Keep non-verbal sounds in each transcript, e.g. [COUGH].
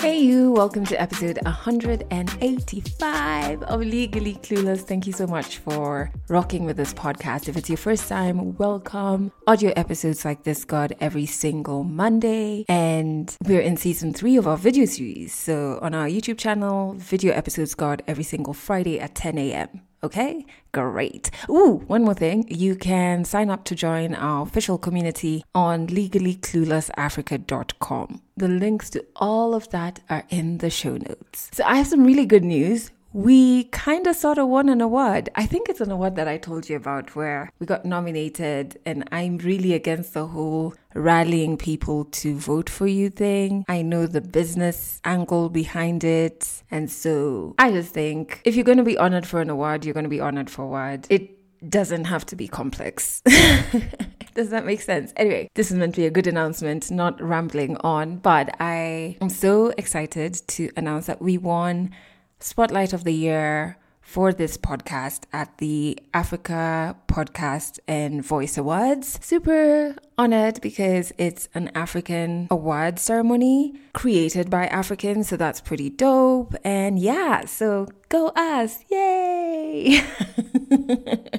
Hey, you, welcome to episode 185 of Legally Clueless. Thank you so much for rocking with this podcast. If it's your first time, welcome. Audio episodes like this got every single Monday, and we're in season three of our video series. So, on our YouTube channel, video episodes got every single Friday at 10 a.m. Okay, great. Ooh, one more thing. You can sign up to join our official community on legallycluelessafrica.com. The links to all of that are in the show notes. So I have some really good news we kind of sort of won an award. I think it's an award that I told you about where we got nominated, and I'm really against the whole rallying people to vote for you thing. I know the business angle behind it. And so I just think if you're going to be honored for an award, you're going to be honored for award. It doesn't have to be complex. [LAUGHS] Does that make sense? Anyway, this is meant to be a good announcement, not rambling on, but I am so excited to announce that we won Spotlight of the Year for this podcast at the Africa Podcast and Voice Awards. Super honored because it's an African award ceremony created by Africans, so that's pretty dope. And yeah, so go us! Yay!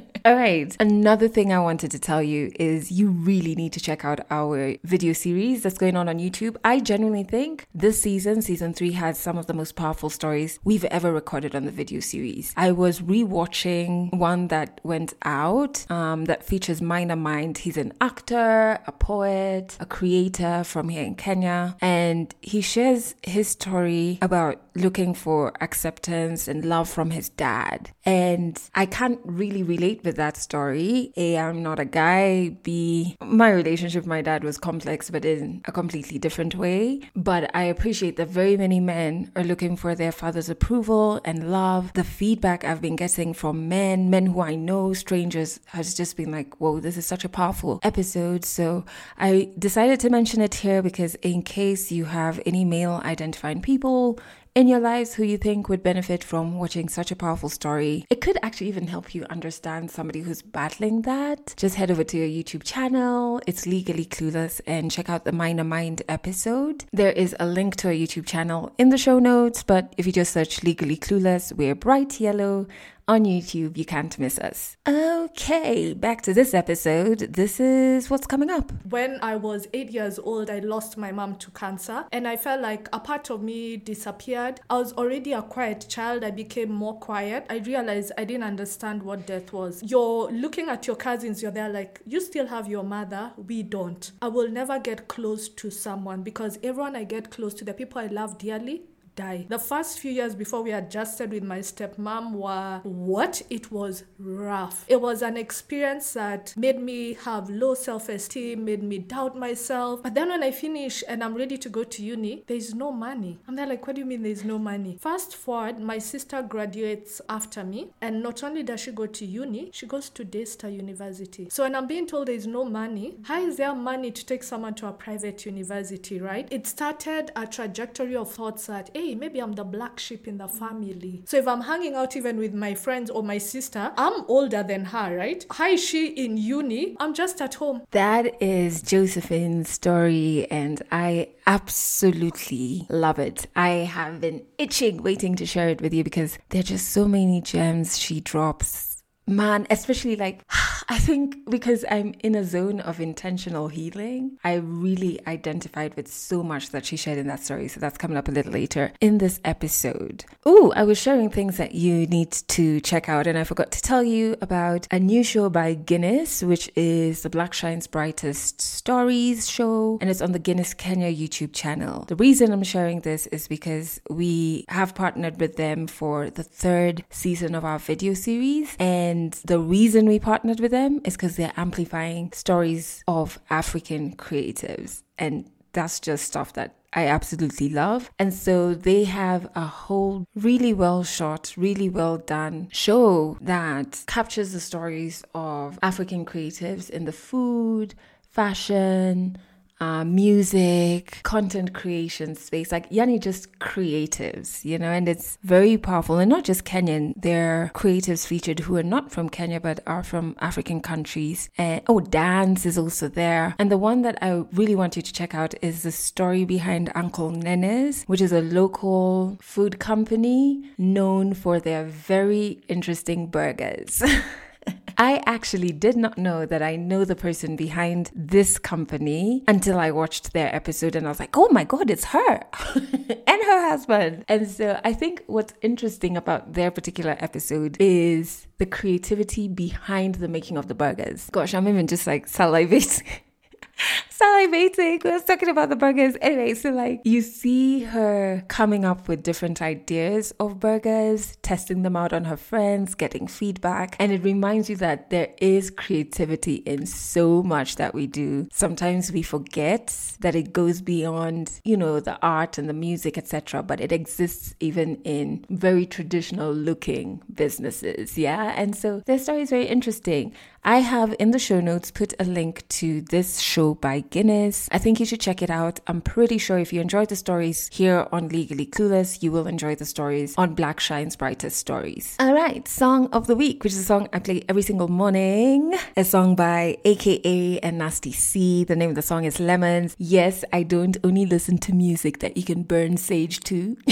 [LAUGHS] All right. Another thing I wanted to tell you is you really need to check out our video series that's going on on YouTube. I genuinely think this season, season three, has some of the most powerful stories we've ever recorded on the video series. I was rewatching one that went out um, that features Maina Mind. He's an actor, a poet, a creator from here in Kenya, and he shares his story about looking for acceptance and love from his dad. And I can't really relate with that story. A, I'm not a guy. B, my relationship with my dad was complex, but in a completely different way. But I appreciate that very many men are looking for their father's approval and love. The feedback I've been getting from men, men who I know, strangers, has just been like, whoa, this is such a powerful episode. So I decided to mention it here because in case you have any male identifying people, in your lives who you think would benefit from watching such a powerful story. It could actually even help you understand somebody who's battling that. Just head over to your YouTube channel. It's Legally Clueless and check out the Minor Mind episode. There is a link to our YouTube channel in the show notes, but if you just search Legally Clueless, we're bright yellow on YouTube. You can't miss us. Okay, back to this episode. This is what's coming up. When I was eight years old, I lost my mom to cancer, and I felt like a part of me disappeared. I was already a quiet child. I became more quiet. I realized I didn't understand what death was. You're looking at your cousins, you're there like, you still have your mother, we don't. I will never get close to someone because everyone I get close to, the people I love dearly, die. The first few years before we adjusted with my stepmom were what? It was rough. It was an experience that made me have low self esteem, made me doubt myself. But then when I finish and I'm ready to go to uni, there's no money. I'm there like, what do you mean there's no money? Fast forward, my sister graduates after me, and not only does she go to uni, she goes to Daystar University. So when I'm being told there's no money, how is there money to take someone to a private university, right? It started a trajectory of thoughts that, hey, maybe I'm the black sheep in the mm. family. So if I'm hanging out even with my friends or my sister, I'm older than her, right? Hi, she in uni? I'm just at home. That is Josephine's story, and I absolutely love it. I have been itching, waiting to share it with you because there are just so many gems she drops man, especially like, [SIGHS] I think because I'm in a zone of intentional healing, I really identified with so much that she shared in that story. So that's coming up a little later in this episode. Oh, I was sharing things that you need to check out, and I forgot to tell you about a new show by Guinness, which is the Black Shine's Brightest Stories show, and it's on the Guinness Kenya YouTube channel. The reason I'm sharing this is because we have partnered with them for the third season of our video series, and the reason we partnered with them is because they're amplifying stories of African creatives. And that's just stuff that I absolutely love. And so they have a whole really well shot, really well done show that captures the stories of African creatives in the food, fashion, uh, music, content creation space, like yani just creatives, you know, and it's very powerful. And not just Kenyan, there are creatives featured who are not from Kenya but are from African countries. And oh, dance is also there. And the one that I really want you to check out is the story behind Uncle Nene's, which is a local food company known for their very interesting burgers. [LAUGHS] I actually did not know that I know the person behind this company until I watched their episode and I was like, oh my God, it's her [LAUGHS] and her husband. And so I think what's interesting about their particular episode is the creativity behind the making of the burgers. Gosh, I'm even just like salivating. [LAUGHS] [LAUGHS] salivating. We was talking about the burgers. Anyway, so like you see her coming up with different ideas of burgers, testing them out on her friends, getting feedback. And it reminds you that there is creativity in so much that we do. Sometimes we forget that it goes beyond, you know, the art and the music, etc. But it exists even in very traditional looking businesses. Yeah. And so their story is very interesting. I have in the show notes put a link to this show by Guinness. I think you should check it out. I'm pretty sure if you enjoyed the stories here on Legally Clueless, you will enjoy the stories on Black Shine's Brightest Stories. All right, song of the week, which is a song I play every single morning. A song by AKA and Nasty C. The name of the song is Lemons. Yes, I don't only listen to music that you can burn sage to. [LAUGHS]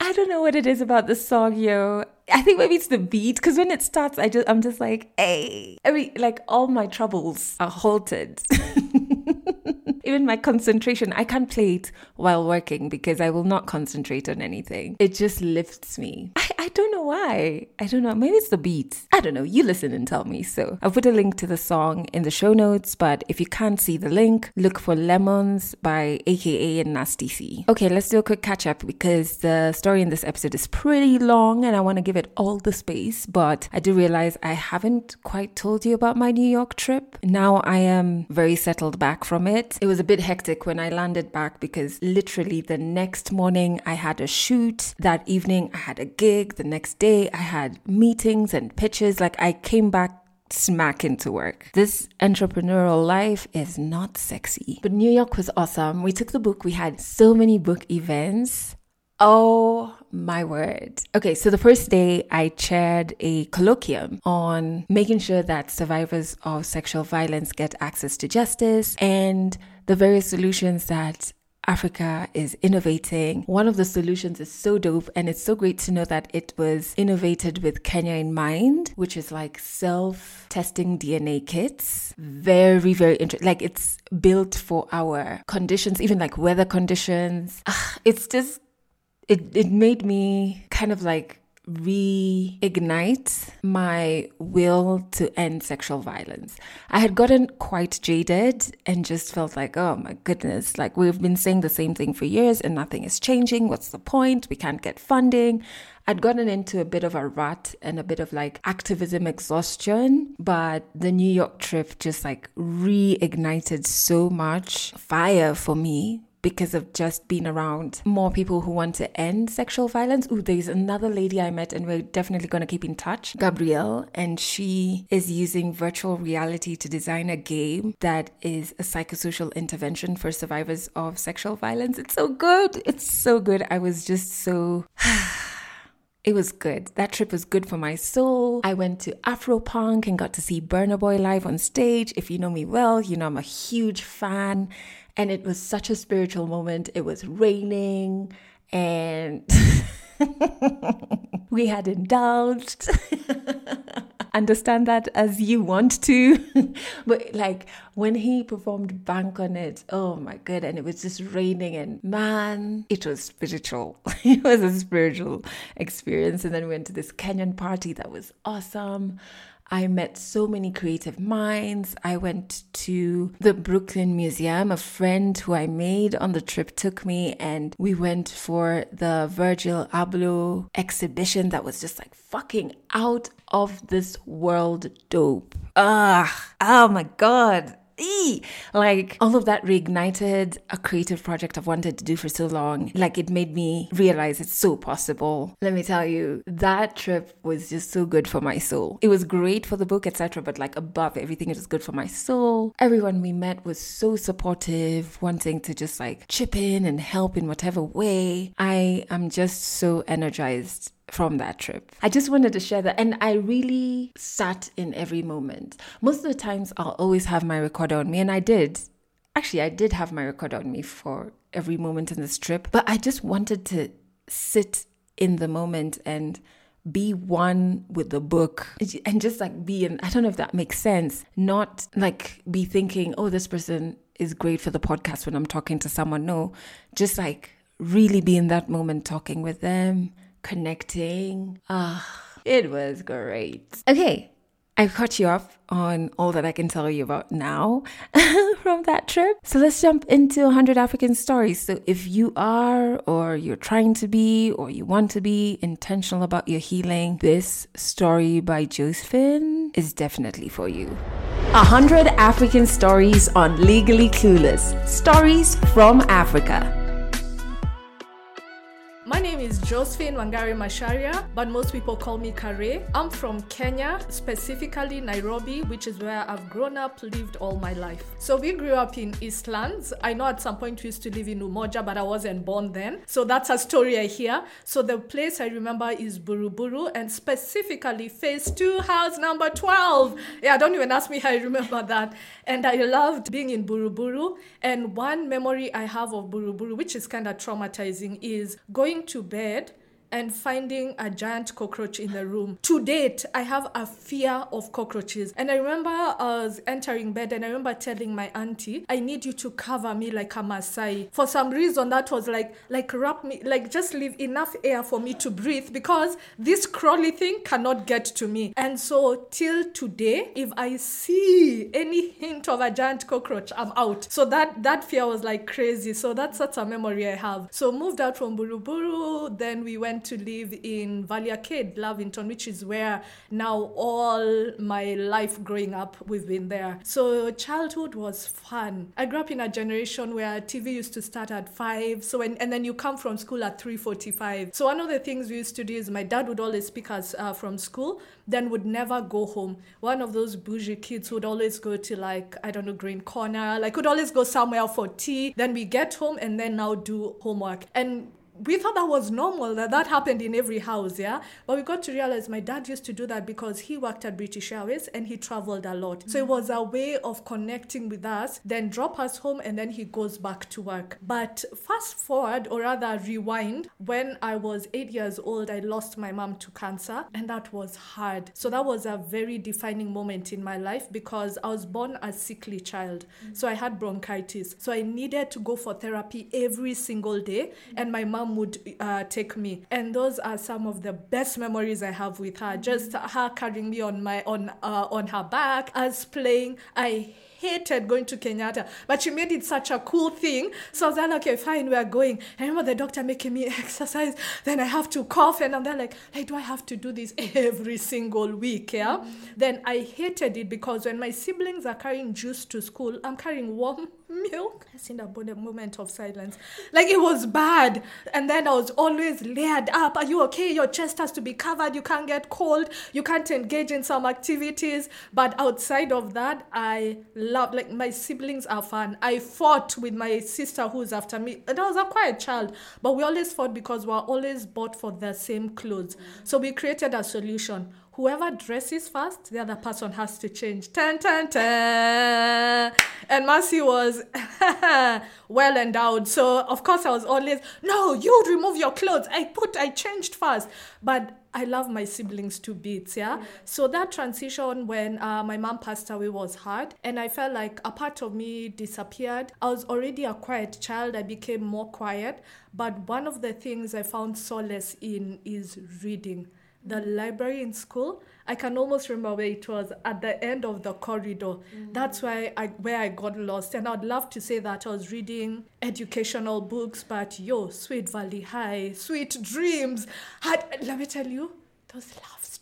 I don't know what it is about the song, yo. I think maybe it's the beat because when it starts, I just I'm just like, hey. I mean, like all my troubles are halted. [LAUGHS] Even my concentration, I can't play it while working because I will not concentrate on anything. It just lifts me. I, I don't know why. I don't know. Maybe it's the beat. I don't know. You listen and tell me. So I'll put a link to the song in the show notes. But if you can't see the link, look for Lemons by AKA and Nasty C. Okay, let's do a quick catch up because the story in this episode is pretty long and I want to give it all the space. But I do realize I haven't quite told you about my New York trip. Now I am very settled back from it. It was a bit hectic when I landed back because literally the next morning I had a shoot. That evening I had a gig. The next day I had meetings and pitches. Like I came back smack into work. This entrepreneurial life is not sexy. But New York was awesome. We took the book, we had so many book events. Oh my word. Okay, so the first day I chaired a colloquium on making sure that survivors of sexual violence get access to justice and the various solutions that Africa is innovating. One of the solutions is so dope, and it's so great to know that it was innovated with Kenya in mind, which is like self testing DNA kits. Very, very interesting. Like it's built for our conditions, even like weather conditions. Ugh, it's just, it, it made me kind of like reignite my will to end sexual violence. I had gotten quite jaded and just felt like, oh my goodness, like we've been saying the same thing for years and nothing is changing. What's the point? We can't get funding. I'd gotten into a bit of a rut and a bit of like activism exhaustion, but the New York trip just like reignited so much fire for me because of just being around more people who want to end sexual violence. Ooh, there's another lady I met, and we're definitely going to keep in touch, Gabrielle, and she is using virtual reality to design a game that is a psychosocial intervention for survivors of sexual violence. It's so good. It's so good. I was just so. [SIGHS] It was good. That trip was good for my soul. I went to Afropunk and got to see Burna Boy live on stage. If you know me well, you know I'm a huge fan. And it was such a spiritual moment. It was raining and [LAUGHS] we had indulged. [LAUGHS] Understand that as you want to. [LAUGHS] but like when he performed Bank on It, oh my god, and it was just raining and man, it was spiritual. it was a spiritual experience. And then we went to this Kenyan party that was awesome. I met so many creative minds. I went to the Brooklyn Museum. A friend who I made on the trip took me, and we went for the Virgil Abloh exhibition that was just like fucking out of this world dope. Ah, oh my God like all of that reignited a creative project I've wanted to do for so long. Like it made me realize it's so possible. Let me tell you, that trip was just so good for my soul. It was great for the book, etc. But like above everything, it was good for my soul. Everyone we met was so supportive, wanting to just like chip in and help in whatever way. I am just so energized from that trip. I just wanted to share that. And I really sat in every moment. Most of the times, I'll always have my recorder on me, and I did. Actually, I did have my recorder on me for every moment in this trip, but I just wanted to sit in the moment and be one with the book and just like be in, I don't know if that makes sense, not like be thinking, oh, this person is great for the podcast when I'm talking to someone. No, just like really be in that moment talking with them connecting. Ah, it was great. Okay, I've caught you up on all that I can tell you about now [LAUGHS] from that trip. So let's jump into 100 African stories. So if you are, or you're trying to be, or you want to be intentional about your healing, this story by Josephine is definitely for you. 100 African stories on Legally Clueless Stories from Africa. Josephine Wangari Macharia, but most people call me Kare. I'm from Kenya, specifically Nairobi, which is where I've grown up, lived all my life. So we grew up in Eastlands. I know at some point we used to live in Umoja, but I wasn't born then. So that's a story I hear. So the place I remember is Buruburu, and specifically phase two, house number 12. Yeah, don't even ask me how I remember that. And I loved being in Buruburu. And one memory I have of Buruburu, which is kind of traumatizing, is going to bed and finding a giant cockroach in the room. To date, I have a fear of cockroaches. And I remember I was entering bed and I remember telling my auntie, I need you to cover me like a Maasai. For some reason, that was like, like wrap me, like just leave enough air for me to breathe because this crawly thing cannot get to me. And so till today, if I see any hint of a giant cockroach, I'm out. So that, that fear was like crazy. So that's such a memory I have. So moved out from Buruburu, then we went to live in Valley Arcade, Lavington, which is where now all my life growing up we've been there. So childhood was fun. I grew up in a generation where TV used to start at five. So when, and then you come from school at three forty-five. So one of the things we used to do is my dad would always pick us uh, from school, then would never go home. One of those bougie kids would always go to like I don't know Green Corner, like would always go somewhere for tea. Then we get home and then now do homework and we thought that was normal that that happened in every house yeah but we got to realize my dad used to do that because he worked at british airways and he traveled a lot mm-hmm. so it was a way of connecting with us then drop us home and then he goes back to work but fast forward or rather rewind when i was eight years old i lost my mom to cancer and that was hard so that was a very defining moment in my life because i was born a sickly child mm-hmm. so i had bronchitis so i needed to go for therapy every single day mm-hmm. and my mom mom would uh, take me, and those are some of the best memories I have with her. Just her carrying me on my on uh, on her back, us playing. I hated going to Kenyatta, but she made it such a cool thing. So I was like, okay, fine, we are going. I remember the doctor making me [LAUGHS] exercise. Then I have to cough, and I'm there like, like, do I have to do this every single week? Yeah. Mm-hmm. Then I hated it because when my siblings are carrying juice to school, I'm carrying warm milk. I seen a moment of silence. Like it was bad. And then I was always layered up. Are you okay? Your chest has to be covered. You can't get cold. You can't engage in some activities. But outside of that, I love like my siblings are fun. I fought with my sister who's after me. And I was a quiet child, but we always fought because we we're always bought for the same clothes. So we created a solution whoever dresses first, the other person has to change. Ten, ten, ten. And Mercy was [LAUGHS] well endowed. So, of course, I was always, no, you remove your clothes. I put, I changed first. But I love my siblings to bits, yeah? So that transition when uh, my mom passed away was hard. And I felt like a part of me disappeared. I was already a quiet child. I became more quiet. But one of the things I found solace in is reading the library in school i can almost remember where it was at the end of the corridor mm-hmm. that's why I, where i got lost and i'd love to say that i was reading educational books but yo sweet valley high sweet dreams had, let me tell you those love stories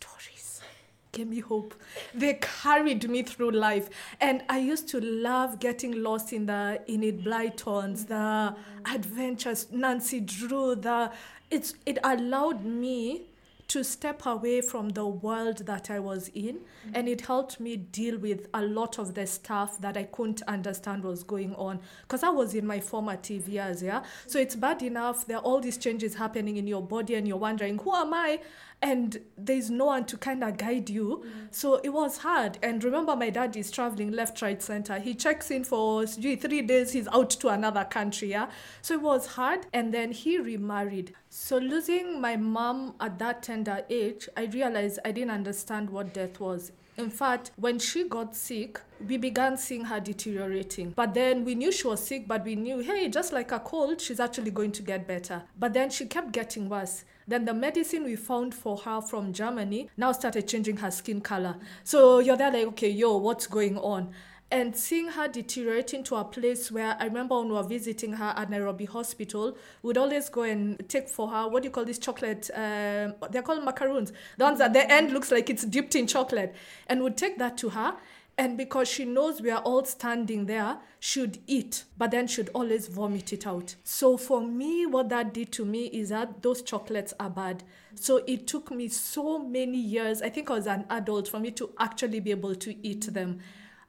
gave me hope. They carried me through life. And I used to love getting lost in the in Enid Blytons, the adventures, Nancy Drew, the it's it allowed me to step away from the world that I was in. Mm-hmm. And it helped me deal with a lot of the stuff that I couldn't understand was going on. Because I was in my formative years, yeah? So it's bad enough. There are all these changes happening in your body, and you're wondering, who am I? And there's no one to kind of guide you. Mm. So it was hard. And remember, my dad is traveling left, right, center. He checks in for three days, he's out to another country. Yeah. So it was hard. And then he remarried. So losing my mom at that tender age, I realized I didn't understand what death was. In fact, when she got sick, we began seeing her deteriorating. But then we knew she was sick, but we knew, hey, just like a cold, she's actually going to get better. But then she kept getting worse. Then the medicine we found for her from Germany now started changing her skin color. So you're there like, okay, yo, what's going on? and seeing her deteriorating to a place where I remember when we were visiting her at Nairobi Hospital, we'd always go and take for her what do you call this chocolate? Um, they're called macaroons. The ones at the end looks like it's dipped in chocolate, and we'd take that to her. And because she knows we are all standing there, should eat, but then should always vomit it out. So for me, what that did to me is that those chocolates are bad. So it took me so many years, I think I was an adult, for me to actually be able to eat them.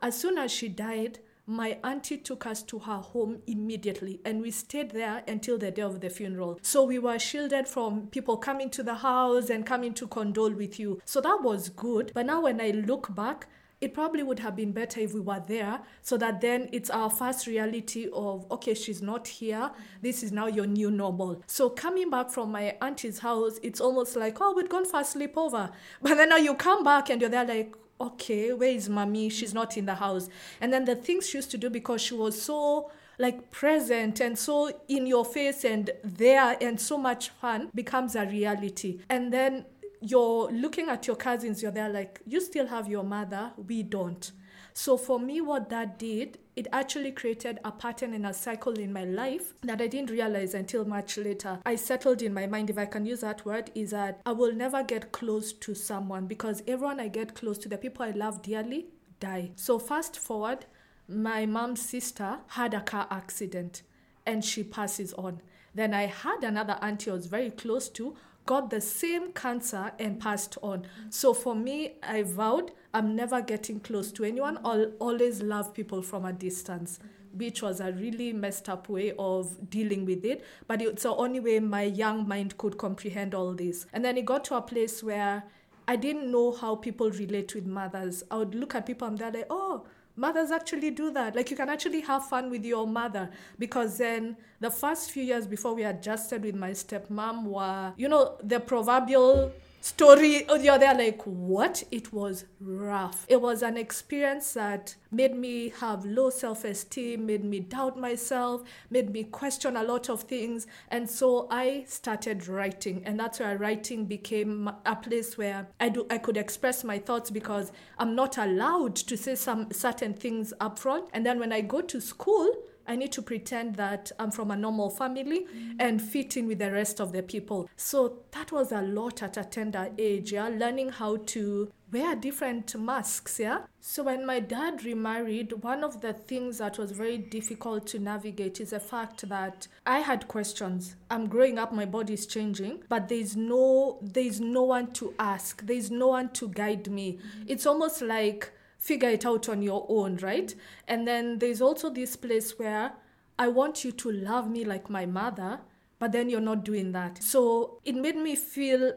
As soon as she died, my auntie took us to her home immediately and we stayed there until the day of the funeral. So we were shielded from people coming to the house and coming to condole with you. So that was good. But now when I look back, it probably would have been better if we were there so that then it's our first reality of okay she's not here. This is now your new normal. So coming back from my auntie's house it's almost like oh we'd gone for a sleepover. [LAUGHS] But then now you come back and you're there like okay where is mommy? She's not in the house. And then the things she used to do because she was so like present and so in your face and there and so much fun becomes a reality. And then you're looking at your cousins, you're there like, you still have your mother, we don't. So for me, what that did, it actually created a pattern and a cycle in my life that I didn't realize until much later. I settled in my mind, if I can use that word, is that I will never get close to someone because everyone I get close to, the people I love dearly, die. So fast forward, my mom's sister had a car accident and she passes on. Then I had another auntie I was very close to got the same cancer and passed on. So for me, I vowed I'm never getting close to anyone. I'll always love people from a distance, which was a really messed up way of dealing with it. But it's the only way my young mind could comprehend all this. And then it got to a place where I didn't know how people relate with mothers. I would look at people and they're like, oh, mothers actually do that. Like you can actually have fun with your mother because then the first few years before we adjusted with my stepmom were, you know, the proverbial story oh, you're there like what? It was rough. It was an experience that made me have low self-esteem made me doubt myself made me question a lot of things. And so i started writing. And that's where writing became a place where i do i could express my thoughts because i'm not allowed to say some certain things up front and then when i go to school I need to pretend that I'm from a normal family mm. and fit in with the rest of the people. So that was a lot at a tender age, yeah, learning how to wear different masks, yeah. So when my dad remarried, one of the things that was very difficult to navigate is the fact that I had questions. I'm growing up, my body is changing, but there's no there's no one to ask. There's no one to guide me. Mm-hmm. It's almost like figure it out on your own, right? And then there's also this place where I want you to love me like my mother, but then you're not doing that. So it made me feel,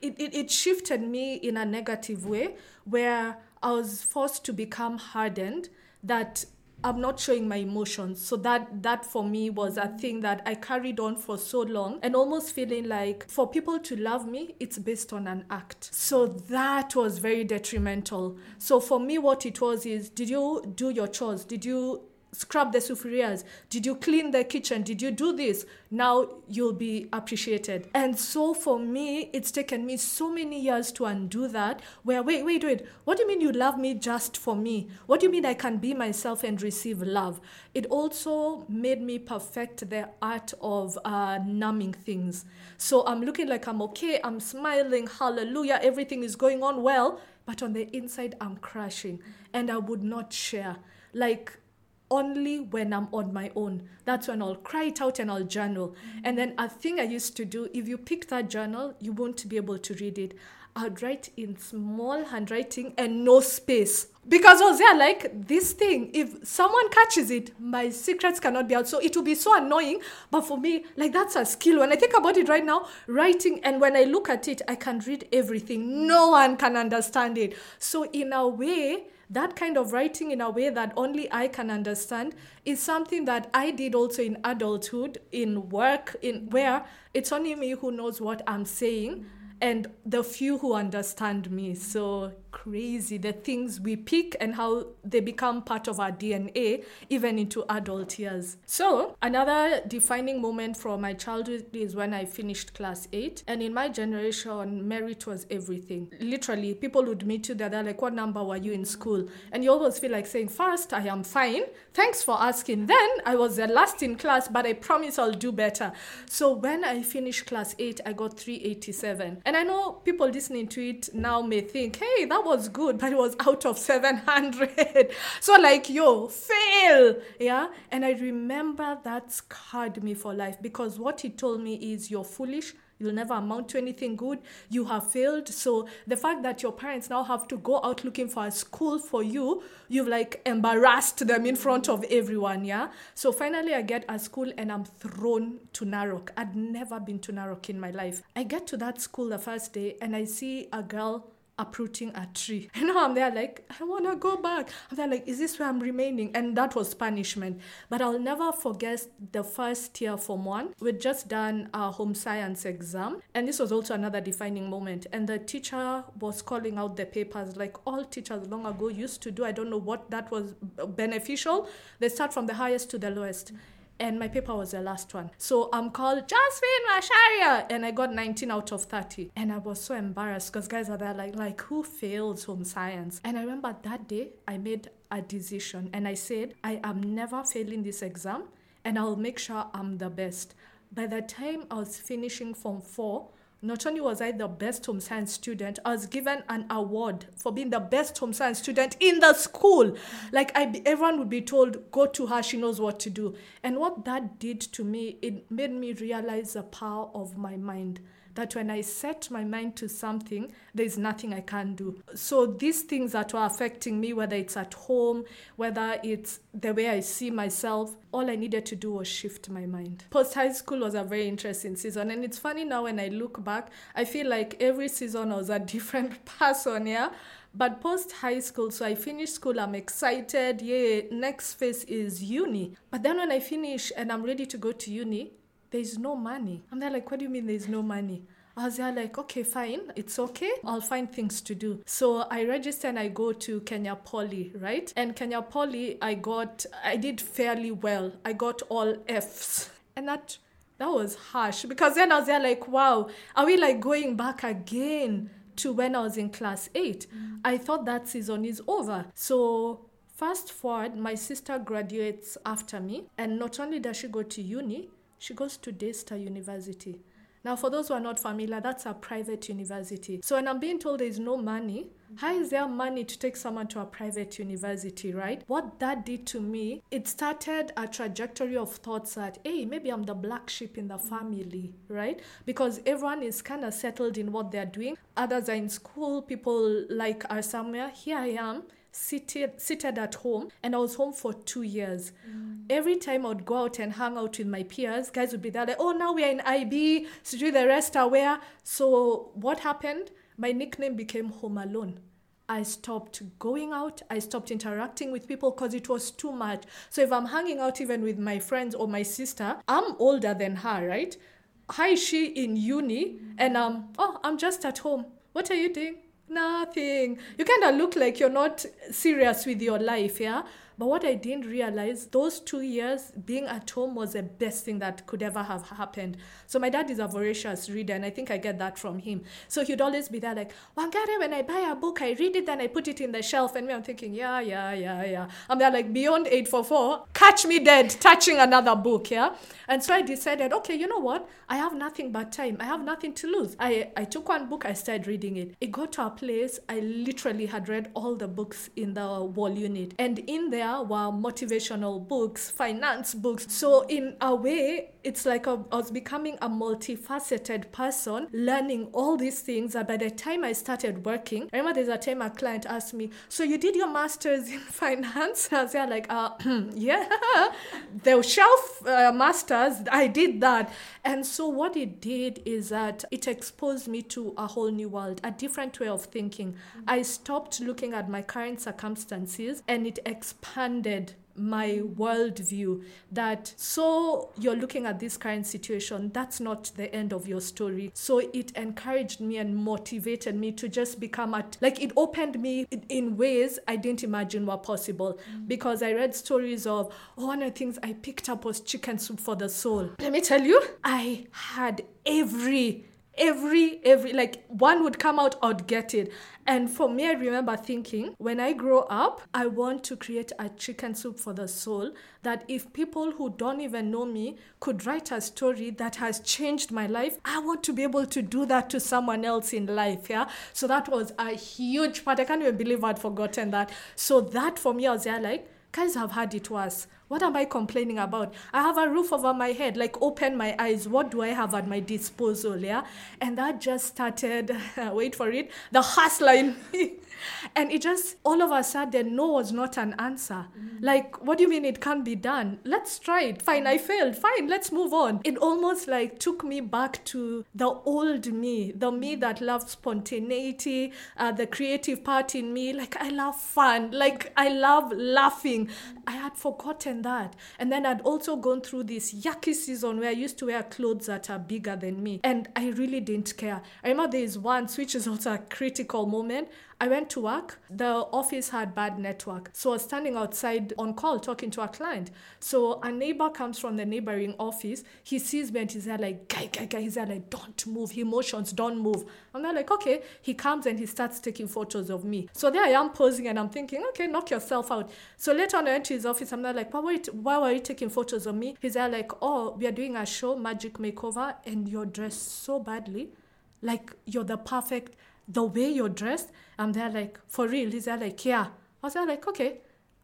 it, it, it shifted me in a negative way where I was forced to become hardened that I'm not showing my emotions. So that that for me was a thing that I carried on for so long and almost feeling like for people to love me, it's based on an act. So that was very detrimental. So for me what it was is did you do your chores? Did you scrub the sufurias? Did you clean the kitchen? Did you do this? Now you'll be appreciated. And so for me, it's taken me so many years to undo that. Where, wait, wait, wait. What do you mean you love me just for me? What do you mean I can be myself and receive love? It also made me perfect the art of uh, numbing things. So I'm looking like I'm okay, I'm smiling, hallelujah, everything is going on well. But on the inside, I'm crashing and I would not share. Like, only when I'm on my own. That's when I'll cry it out and I'll journal. Mm-hmm. And then a thing I used to do, if you pick that journal, you won't be able to read it. I'd write in small handwriting and no space. Because I was there like, this thing, if someone catches it, my secrets cannot be out. So it will be so annoying. But for me, like that's a skill. When I think about it right now, writing, and when I look at it, I can read everything. No one can understand it. So in a way, that kind of writing in a way that only I can understand is something that I did also in adulthood, in work, in where it's only me who knows what I'm saying and the few who understand me. So crazy the things we pick and how they become part of our DNA even into adult years. So, another defining moment from my childhood is when I finished class 8 and in my generation merit was everything. Literally, people would meet you there they're like what number were you in school? And you always feel like saying first I am fine. Thanks for asking. Then I was the last in class but I promise I'll do better. So, when I finished class 8 I got 387. And I know people listening to it now may think, "Hey, that was good, but it was out of 700. [LAUGHS] so, like, yo, fail. Yeah. And I remember that scarred me for life because what he told me is, you're foolish. You'll never amount to anything good. You have failed. So the fact that your parents now have to go out looking for a school for you, you've like embarrassed them in front of everyone. Yeah. So finally, I get a school and I'm thrown to Narok. I'd never been to Narok in my life. I get to that school the first day and I see a girl uprooting a tree. [LAUGHS] And now I'm there like, I want to go back. I'm there like, is this where I'm remaining? And that was punishment. But I'll never forget the first year form one. We'd just done a home science exam. And this was also another defining moment. And the teacher was calling out the papers like all teachers long ago used to do. I don't know what that was uh, beneficial. They start from the highest to the lowest and my paper was the last one. So I'm called Jasmine Macharia, and I got 19 out of 30. And I was so embarrassed because guys are there like, like who fails home science? And I remember that day I made a decision and I said, I am never failing this exam and I'll make sure I'm the best. By the time I was finishing Form 4, not only was I the best home science student, I was given an award for being the best home science student in the school. Like I, everyone would be told, "Go to her; she knows what to do." And what that did to me, it made me realize the power of my mind that when I set my mind to something, there's nothing I can do. So these things that were affecting me, whether it's at home, whether it's the way I see myself, all I needed to do was shift my mind. Post high school was a very interesting season. And it's funny now when I look back, I feel like every season I was a [LAUGHS] different person, yeah? But post high school, so I finished school, I'm excited. Yeah, next phase is uni. But then when I finish and I'm ready to go to uni, there's no money. I'm there like, what do you mean there's no money? I was there like, okay, fine, it's okay. I'll find things to do. So I register and I go to Kenya Poly, right? And Kenya Poly, I got, I did fairly well. I got all Fs. And that, that was harsh because then I was there like, wow, are we like going back again to when I was in class eight? Mm. I thought that season is over. So fast forward, my sister graduates after me. And not only does she go to uni, she goes to Daystar University. Now, for those who are not familiar, that's a private university. So, when I'm being told there is no money, how is there money to take someone to a private university, right? What that did to me, it started a trajectory of thoughts that, hey, maybe I'm the black sheep in the family, right? Because everyone is kind of settled in what they're doing. Others are in school, people like are somewhere. Here I am seated seated at home and I was home for two years. Mm. Every time I would go out and hang out with my peers, guys would be there like, oh now we're in IB, so do the rest are where. So what happened? My nickname became Home Alone. I stopped going out. I stopped interacting with people because it was too much. So if I'm hanging out even with my friends or my sister, I'm older than her, right? Hi, she in uni? And um, oh, I'm just at home. What are you doing? Nothing. You kind of look like you're not serious with your life, yeah? But what I didn't realize, those two years being at home was the best thing that could ever have happened. So my dad is a voracious reader, and I think I get that from him. So he'd always be there like, Wangari, when I buy a book, I read it, then I put it in the shelf. And me, I'm thinking, yeah, yeah, yeah, yeah. I'm there like, beyond 844, catch me dead, touching another book, yeah? And so I decided, okay, you know what? I have nothing but time. I have nothing to lose. I, I took one book, I started reading it. It got to a place, I literally had read all the books in the wall unit. And in there were motivational books, finance books. So, in a way, it's like I was becoming a multifaceted person, learning all these things. And by the time I started working, I remember there's a time a client asked me, So you did your master's in [LAUGHS] finance? I was there like, uh, [CLEARS THROAT] Yeah, [LAUGHS] the shelf uh, master's, I did that. And so what it did is that it exposed me to a whole new world, a different way of thinking. I stopped looking at my current circumstances and it expanded my worldview that so you're looking at this current situation that's not the end of your story. So it encouraged me and motivated me to just become at like it opened me in ways i didn't imagine were possible. Mm-hmm. because i read stories of oh, one of the things i picked up was chicken soup for the soul. Let me tell you i had every every every like one would come out i'd get it. And for me i remember thinking when i grow up i want to create a chicken soup for the soul that if people who don't even know me could write a story that has changed my life i want to be able to do that to someone else in life yeah? So that was a huge part. I can't even believe i'd forgotten that. So that for me i was there like guys have had it worse what am I complaining about? I have a roof over my head, like open my eyes. What do I have at my disposal? Yeah. And that just started, [LAUGHS] wait for it, the hustler. [LAUGHS] And it just, all of a sudden, no was not an answer. Mm. Like, what do you mean it can't be done? Let's try it. Fine, I failed. Fine, let's move on. It almost like took me back to the old me, the me that loved spontaneity, uh, the creative part in me. Like, I love fun. Like, I love laughing. I had forgotten that. And then I'd also gone through this yucky season where I used to wear clothes that are bigger than me. And I really didn't care. I remember there is one, which is [LAUGHS] also a critical moment. I went to work. The office had bad network. So I was standing outside on call talking to a client. So a neighbor comes from the neighboring office. He sees me and he's there like, guy, guy, guy. He's there like, don't move. He motions, don't move. I'm there like, okay. He comes and he starts taking photos of me. So there I am posing and I'm thinking, okay, knock yourself out. So later on I went to his office. I'm there like, why were, you, why were you taking photos of me? He's there like, oh, we are doing a show, Magic Makeover, and you're dressed so badly. Like you're the perfect the way you're dressed. I'm there like, for real? He's there like, yeah. I was there like, okay.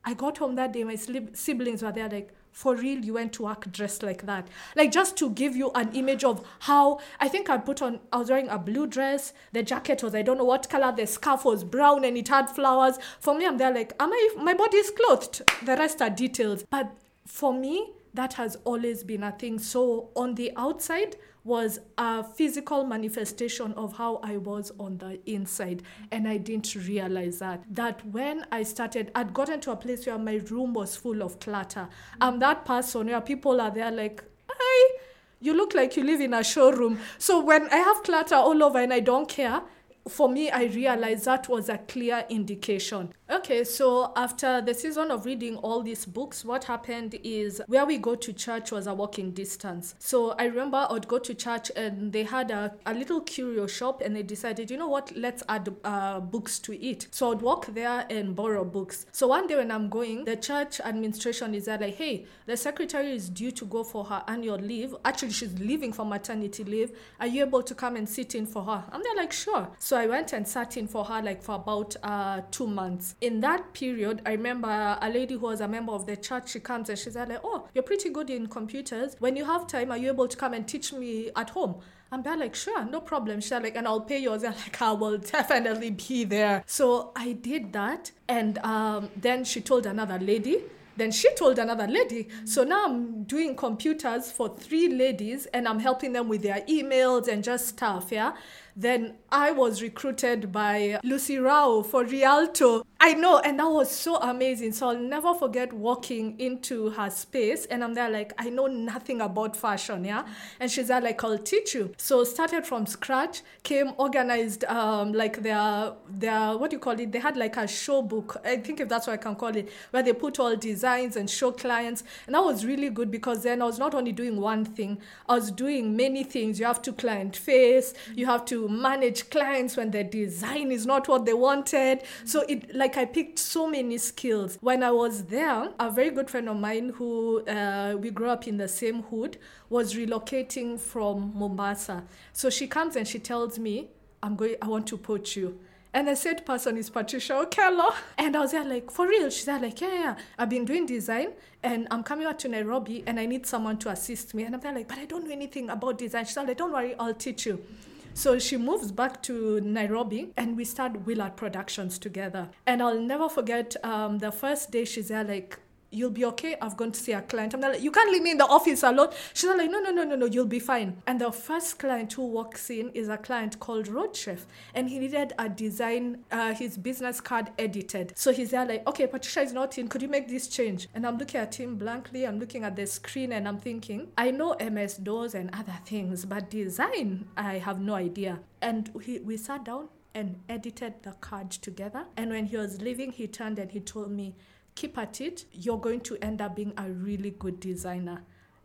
I got home that day, my siblings were there like, for real, you went to work dressed like that. Like just to give you an image of how I think I put on, I was wearing a blue dress. The jacket was, I don't know what color, the scarf was brown and it had flowers. For me, I'm there like, am I, my body is clothed. The rest are details. But for me, that has always been a thing. So on the outside, was a physical manifestation of how I was on the inside. And I didn't realize that. That when I started, I'd gotten to a place where my room was full of clutter. I'm that person where people are there like, hi, you look like you live in a showroom. So when I have clutter all over and I don't care, for me, I realized that was a clear indication. Okay, so after the season of reading all these books, what happened is where we go to church was a walking distance. So I remember I'd go to church and they had a, a little curio shop and they decided, you know what, let's add uh, books to it. So I'd walk there and borrow books. So one day when I'm going, the church administration is there like, hey, the secretary is due to go for her annual leave. Actually, she's leaving for maternity leave. Are you able to come and sit in for her? I'm there like, sure. So I went and sat in for her like for about uh, two months. In that period, I remember a lady who was a member of the church, she comes and she's like, oh, you're pretty good in computers. When you have time, are you able to come and teach me at home? I'm there like, sure, no problem. She's like, and I'll pay yours. [LAUGHS] And like, I will definitely be there. So I did that. And um, then she told another lady then she told another lady. So now I'm doing computers for three ladies and I'm helping them with their emails and just stuff, yeah? Then I was recruited by Lucy Rao for Rialto. I know, and that was so amazing. So I'll never forget walking into her space, and I'm there like, I know nothing about fashion, yeah. And she's there like, I'll teach you. So started from scratch, came organized, um, like their their what do you call it? They had like a show book, I think if that's what I can call it, where they put all designs and show clients, and that was really good because then I was not only doing one thing, I was doing many things. You have to client face, you have to manage clients when their design is not what they wanted. So it like I picked so many skills. When I was there, a very good friend of mine who uh, we grew up in the same hood was relocating from Mombasa. So she comes and she tells me, I'm going I want to poach you. And the said person is Patricia Okello. [LAUGHS] And I was there like, for real? She's there like, yeah, yeah, I've been doing design and I'm coming out to Nairobi and I need someone to assist me. And I'm there like, but I don't know anything about design. She's like, don't worry, I'll teach you. So she moves back to Nairobi and we start Willard Productions together. And I'll never forget um, the first day she's there, like, you'll be okay. I've gone to see a client. I'm like, you can't leave me in the office alone. She's like, no, no, no, no, no, you'll be fine. And the first client who walks in is a client called Road Chef. And he needed a design, uh, his business card edited. So he's there like, okay, Patricia is not in. Could you make this change? And I'm looking at him blankly. I'm looking at the screen and I'm thinking, I know MS DOS and other things, but design, I have no idea. And he, we sat down and edited the card together. And when he was leaving, he turned and he told me, keep at it, you're going to end up being a really good designer.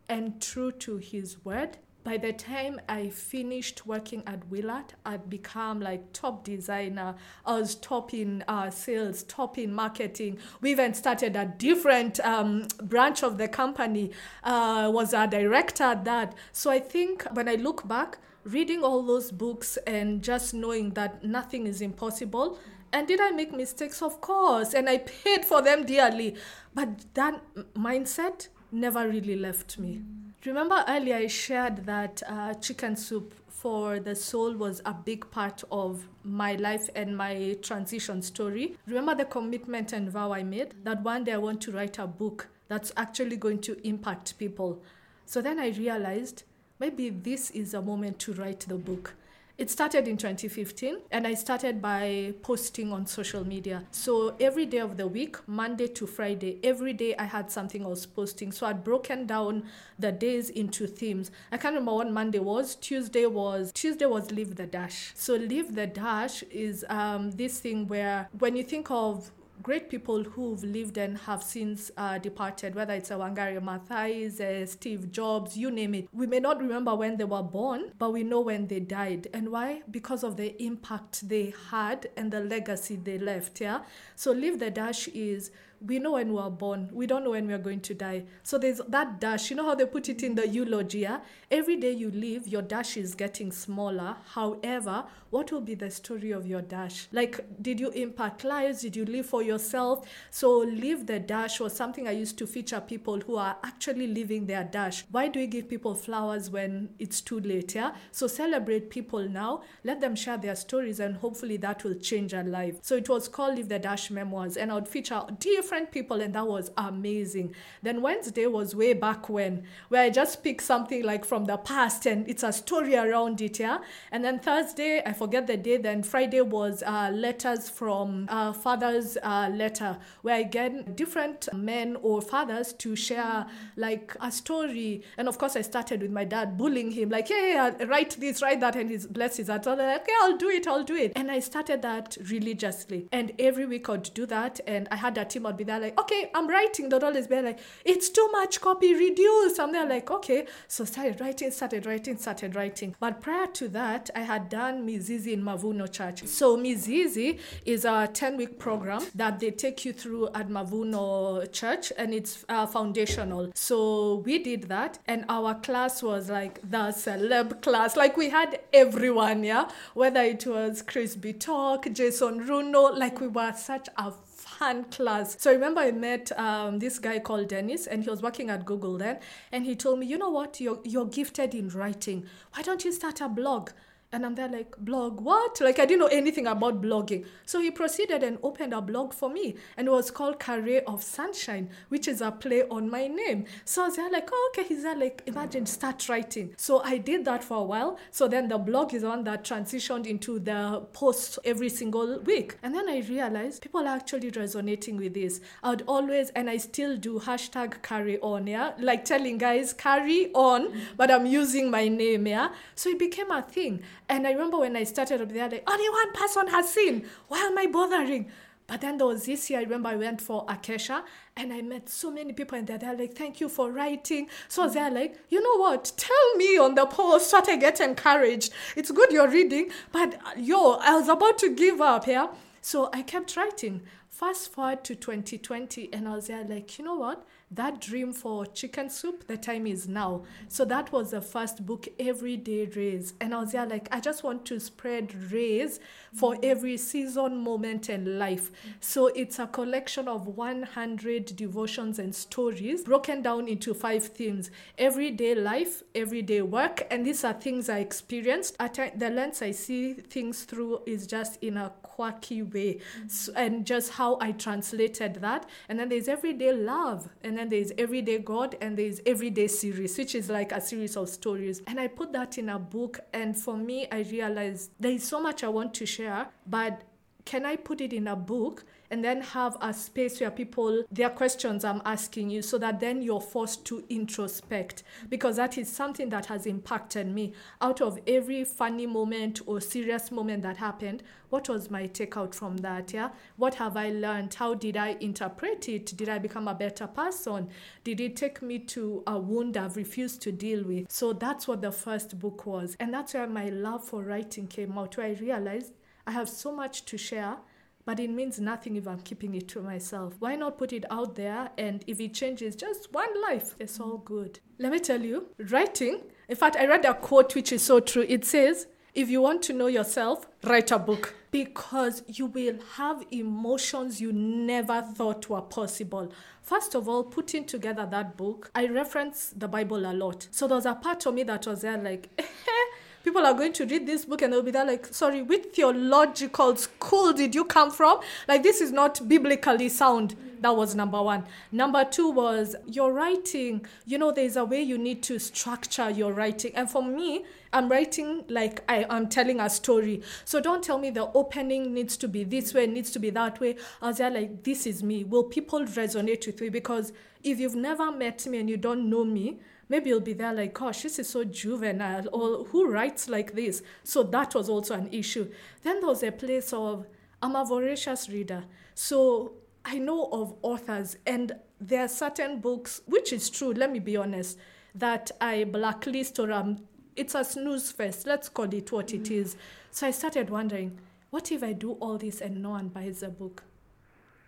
And true to his word, by the time I finished working at Willard, I'd become like top designer. I was top in uh, sales, top in marketing. We even started a different um, branch of the company. Uh, was a director at that. So I think when I look back, reading all those books and just knowing that nothing is impossible and did I make mistakes? Of course. And I paid for them dearly. But that mindset never really left me. Remember earlier I shared that uh, chicken soup for the soul was a big part of my life and my transition story. Remember the commitment and vow I made that one day I want to write a book that's actually going to impact people. So then I realized maybe this is a moment to write the book. It started in 2015, and I started by posting on social media. So every day of the week, Monday to Friday, every day I had something I was posting. So I'd broken down the days into themes. I can't remember what Monday was. Tuesday was Tuesday was Leave the Dash. So Leave the Dash is um, this thing where when you think of great people who've lived and have since uh, departed, whether it's a Wangari Maathai, uh, Steve Jobs, you name it. We may not remember when they were born, but we know when they died. And why? Because of the impact they had and the legacy they left. Yeah. So Leave the Dash is we know when we are born. We don't know when we are going to die. So there's that dash. You know how they put it in the eulogy? Yeah? Every day you live, your dash is getting smaller. However, what will be the story of your dash? Like, did you impact lives? Did you live for yourself? So, live the dash was something I used to feature people who are actually living their dash. Why do we give people flowers when it's too late? Yeah. So, celebrate people now. Let them share their stories, and hopefully that will change their life. So, it was called Live the Dash Memoirs, and I would feature different people, and that was amazing. Then Wednesday was way back when, where I just picked something like from the past and it's a story around it, yeah. And then Thursday, I forget the day. Then Friday was uh, letters from uh, father's uh, letter, where I get different men or fathers to share like a story. And of course, I started with my dad bullying him, like, hey, yeah, write this, write that, and he's bless his heart. So like, okay, I'll do it, I'll do it. And I started that religiously. And every week I'd do that. And I had a team, I'd be there like, okay, I'm writing. They'd always be like, it's too much copy, reduce. I'm there like, okay. So started writing, started writing, started writing. But prior to that, I had done Mizizi in Mavuno Church. So Mizizi is a 10 week program that they take you through at Mavuno Church and it's uh, foundational. So we did that and our class was like the celeb class. Like we had everyone, yeah? Whether it was Chris Bitok, Jason Runo, like we were such a fun class. So I remember I met um, this guy called Dennis, and he was working at Google then, and he told me, you know what, you're you're gifted in writing. Why don't you start a blog? And I'm there like, blog, what? Like, I didn't know anything about blogging. So he proceeded and opened a blog for me. And it was called Career of Sunshine, which is a play on my name. So I was there like, oh, okay. He's there like, imagine, start writing. So I did that for a while. So then the blog is one that transitioned into the post every single week. And then I realized people are actually resonating with this. I would always, and I still do hashtag carry on, yeah? Like telling guys, carry on, but I'm using my name, yeah? So it became a thing. And I remember when I started up there, like, only one person has seen. Why am I bothering? But then there was this year, I remember I went for Acacia and I met so many people and they're, they're like, thank you for writing. So mm. they're like, you know what? Tell me on the post so I get encouraged. It's good you're reading, but uh, yo, I was about to give up, yeah? So I kept writing. Fast forward to 2020 and I was there like, you know what? That dream for chicken soup, the time is now. So that was the first book, Everyday Rays. And I was there like, I just want to spread rays for every season, moment, and life. So it's a collection of 100 devotions and stories broken down into five themes everyday life, everyday work. And these are things I experienced. At the lens I see things through is just in a quirky way. So, and just how I translated that. And then there's everyday love. And then then there's Everyday God and there's Everyday Series, which is like a series of stories. And I put that in a book. And for me, I realized there is so much I want to share, but can I put it in a book and then have a space where people, their questions I'm asking you, so that then you're forced to introspect? Because that is something that has impacted me. Out of every funny moment or serious moment that happened, what was my takeout from that? Yeah. What have I learned? How did I interpret it? Did I become a better person? Did it take me to a wound I've refused to deal with? So that's what the first book was. And that's where my love for writing came out, where I realized I have so much to share, but it means nothing if I'm keeping it to myself. Why not put it out there? And if it changes just one life, it's all good. Let me tell you, writing, in fact, I read a quote which is so true. It says, if you want to know yourself, write a book because you will have emotions you never thought were possible. First of all, putting together that book, I reference the Bible a lot. So there was a part of me that was there like, [LAUGHS] eh, people are going to read this book and they'll be there like, sorry, which theological school did you come from? Like, this is not biblically sound. That was number one. Number two was your writing. You know, there's a way you need to structure your writing. And for me, I'm writing like I, am telling a story. So don't tell me the opening needs to be this way, needs to be that way. I was there like, this is me. Will people resonate with me? Because if you've never met me and you don't know me, maybe you'll be there like, gosh, this is so juvenile, or who writes like this? So that was also an issue. Then there was a place of, I'm a voracious reader. So I know of authors, and there are certain books, which is true, let me be honest, that I blacklist or um, it's a snooze fest. Let's call it what it is. So I started wondering, what if I do all this and no one buys the book?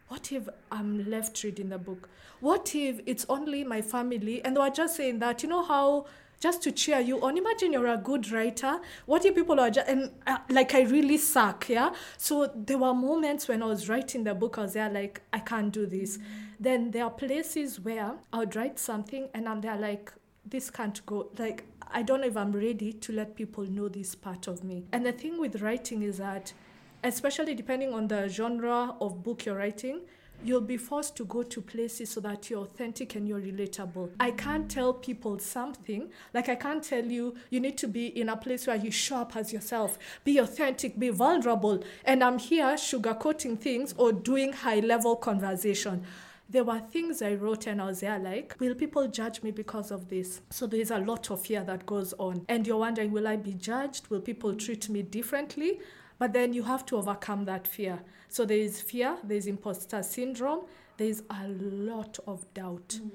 What if I'm left reading the book? What if it's only my family? And they were just saying that, you know how just to cheer you on. Imagine you're a good writer. What if people are just, and uh, like I really suck, yeah? So there were moments when I was writing the book, I was there like, I can't do this. Mm-hmm. Then there are places where I would write something and I'm there like, this can't go. Like, I don't know if I'm ready to let people know this part of me. And the thing with writing is that especially depending on the genre of book you're writing, you'll be forced to go to places so that you're authentic and you're relatable. I can't tell people something, like I can't tell you, you need to be in a place where you show up as yourself, be authentic, be vulnerable. And I'm here sugarcoating things or doing high level conversation. There were things I wrote and I was there like, will people judge me because of this? So there's a lot of fear that goes on. And you're wondering, will I be judged? Will people treat me differently? But then you have to overcome that fear. So there is fear, there's imposter syndrome, there's a lot of doubt mm.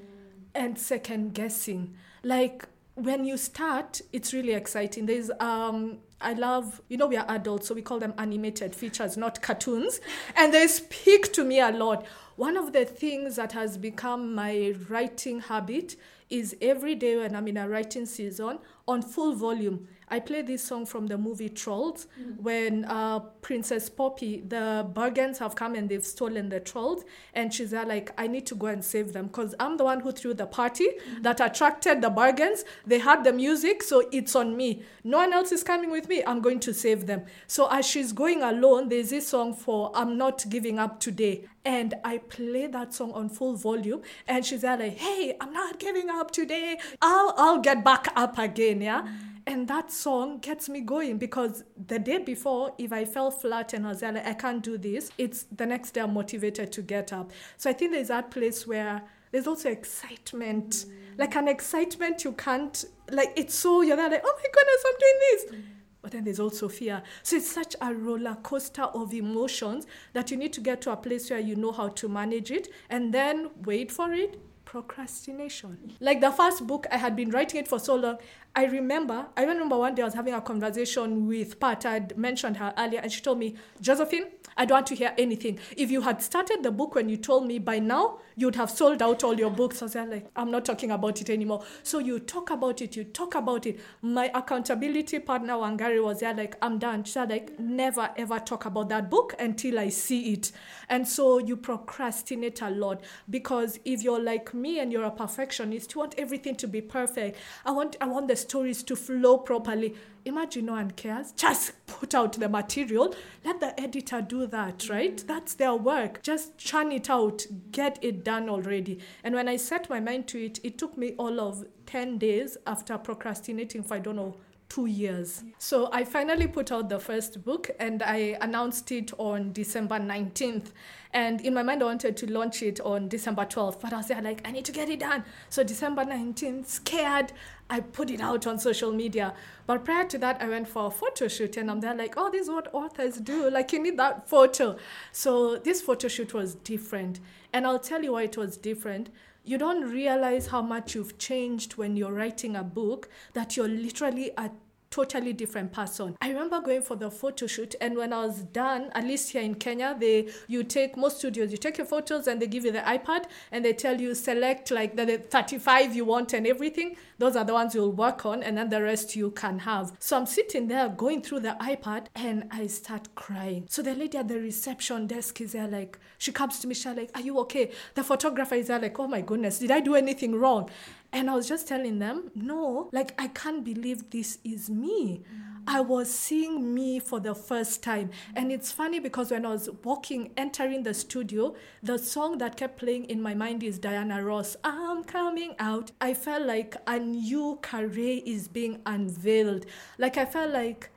and second guessing. Like when you start, it's really exciting. There's um I love, you know, we are adults, so we call them animated features, not cartoons. And they speak to me a lot. One of the things that has become my writing habit is every day when I'm in a writing season on full volume, I play this song from the movie Trolls mm-hmm. when uh, Princess Poppy, the Bergens have come and they've stolen the trolls, and she's there like, I need to go and save them because I'm the one who threw the party mm-hmm. that attracted the Bergens. They had the music, so it's on me. No one else is coming with me. I'm going to save them. So as she's going alone, there's this song for I'm Not Giving Up Today. And I play that song on full volume, and she's there like, "Hey, I'm not giving up today. I'll I'll get back up again." Yeah, mm-hmm. And that song gets me going because the day before, if I fell flat and I was like, "I can't do this," it's the next day I'm motivated to get up. So I think there's that place where there's also excitement, mm. like an excitement you can't like. It's so you're like, "Oh my goodness, I'm doing this." Mm. but then there's also fear. So it's such a roller coaster of emotions that you need to get to a place where you know how to manage it and then wait for it. Procrastination. Like the first book, I had been writing it for so long. I remember, I remember one day I was having a conversation with Pat. I'd mentioned her earlier, and she told me, Josephine, I don't want to hear anything. If you had started the book when you told me by now, you'd have sold out all your books. I was like, I'm not talking about it anymore. So you talk about it, you talk about it. My accountability partner, Wangari, was there like, I'm done. She said, like, never ever talk about that book until I see it. And so you procrastinate a lot because if you're like me and you're a perfectionist, you want everything to be perfect. I want I want the stories to flow properly. Imagine no one cares. Just put out the material. Let the editor do that, right? Mm. That's their work. Just churn it out. Get it done already. And when I set my mind to it, it took me all of 10 days after procrastinating for I don't know two years. So I finally put out the first book and I announced it on December 19th. And in my mind, I wanted to launch it on December 12th, but I was there like, I need to get it done. So December 19th, scared, I put it out on social media. But prior to that, I went for a photo shoot and I'm there like, oh, this is what authors do. Like, you need that photo. So this photo shoot was different. And I'll tell you why it was different you don't realize how much you've changed when you're writing a book that you're literally a totally different person. I remember going for the photo shoot and when I was done, at least here in Kenya, they you take most studios, you take your photos and they give you the iPad and they tell you select like the, the 35 you want and everything. Those are the ones you'll work on and then the rest you can have. So I'm sitting there going through the iPad and I start crying. So the lady at the reception desk is there like she comes to me, she's like, Are you okay? The photographer is there like, Oh my goodness, did I do anything wrong? And I was just telling them, no, like I can't believe this is me. Mm. I was seeing me for the first time. And it's funny because when I was walking, entering the studio, the song that kept playing in my mind is Diana Ross, I'm coming out. I felt like a new Carrie is being unveiled. Like I felt like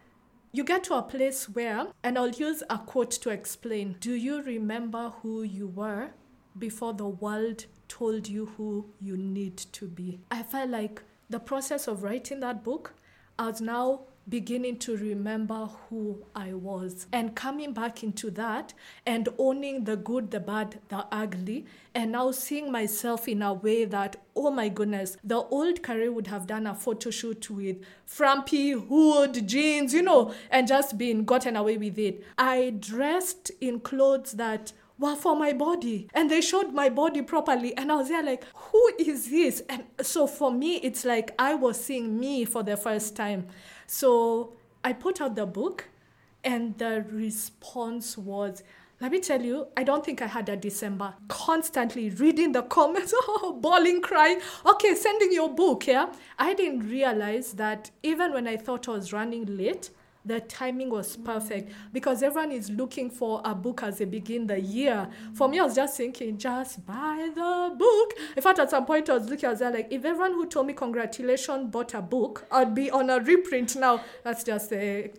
you get to a place where, and I'll use a quote to explain Do you remember who you were before the world told you who you need to be. I felt like the process of writing that book, I was now beginning to remember who I was and coming back into that and owning the good, the bad, the ugly, and now seeing myself in a way that, oh my goodness, the old Carrie would have done a photo shoot with frumpy hood, jeans, you know, and just been gotten away with it. I dressed in clothes that were for my body and they showed my body properly and i was there like who is this and so for me it's like i was seeing me for the first time so i put out the book and the response was let me tell you, I don't think I had a December. Constantly reading the comments, [LAUGHS] oh, bawling, crying. Okay, sending your book, yeah? I didn't realize that even when I thought I was running late, the timing was perfect because everyone is looking for a book as they begin the year. For me, I was just thinking, just buy the book. In fact, at some point, I was looking, I was like, if everyone who told me congratulations bought a book, I'd be on a reprint now. That's just a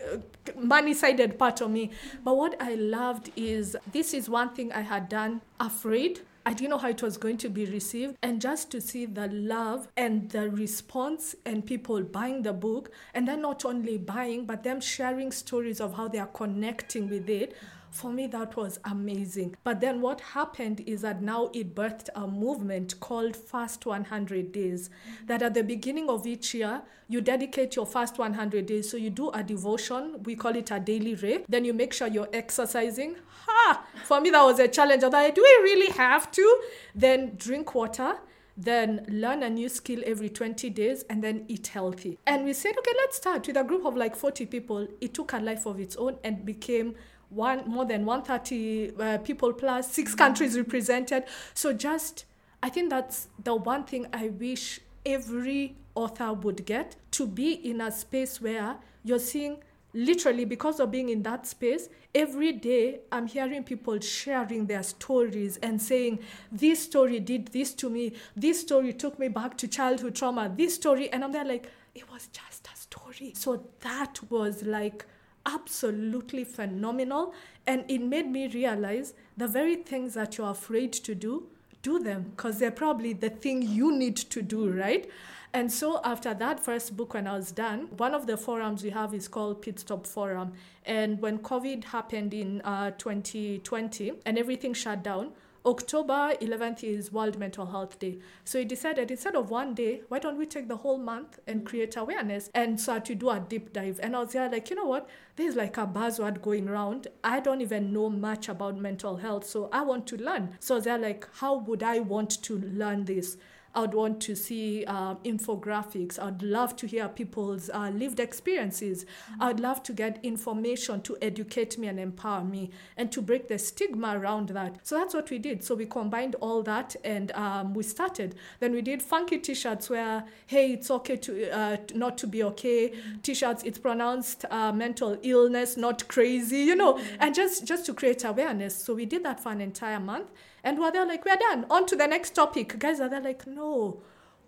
money sided part of me. But what I loved is this is one thing I had done afraid I didn't know how it was going to be received. And just to see the love and the response and people buying the book, and then not only buying, but them sharing stories of how they are connecting with it for me that was amazing. But then what happened is that now it birthed a movement called fast 100 days that at the beginning of each year you dedicate your first 100 days. So you do a devotion we call it a daily ray then you make sure you're exercising. Ha! For me that was a challenge. I do we really have to. Then drink water then learn a new skill every 20 days, and then eat healthy. And we said, okay, let's start. With a group of like 40 people. It took a life of its own and became one more than 130 uh, people plus, six countries represented. So just, I think that's the one thing I wish every author would get to be in a space where you're seeing literally because of being in that space every day i'm hearing people sharing their stories and saying this story did this to me. This story took me back to childhood trauma. This story and i'm there like it was just a story. So that was like absolutely phenomenal and it made me realize the very things that you're afraid to do do them because they're probably the thing you need to do right and so after that first book, when I was done, one of the forums we have is called Pit Stop Forum. And when COVID happened in uh, 2020 and everything shut down, October 11th is World Mental Health Day. So we decided instead of one day, why don't we take the whole month and create awareness? And start to do a deep dive. And I was there like, you know what? There's like a buzzword going around. I don't even know much about mental health. So I want to learn. So they're like, how would I want to learn this? I'd want to see uh, infographics. I'd love to hear people's uh, lived experiences. Mm-hmm. I'd love to get information to educate me and empower me and to break the stigma around that. So that's what we did. So we combined all that and um, we started. Then we did funky t shirts where, hey, it's okay to uh, not to be okay. Mm-hmm. T shirts, it's pronounced uh, mental illness, not crazy, you know, mm-hmm. and just, just to create awareness. So we did that for an entire month. And we're like, we're done, on to the next topic. Guys are there like, no.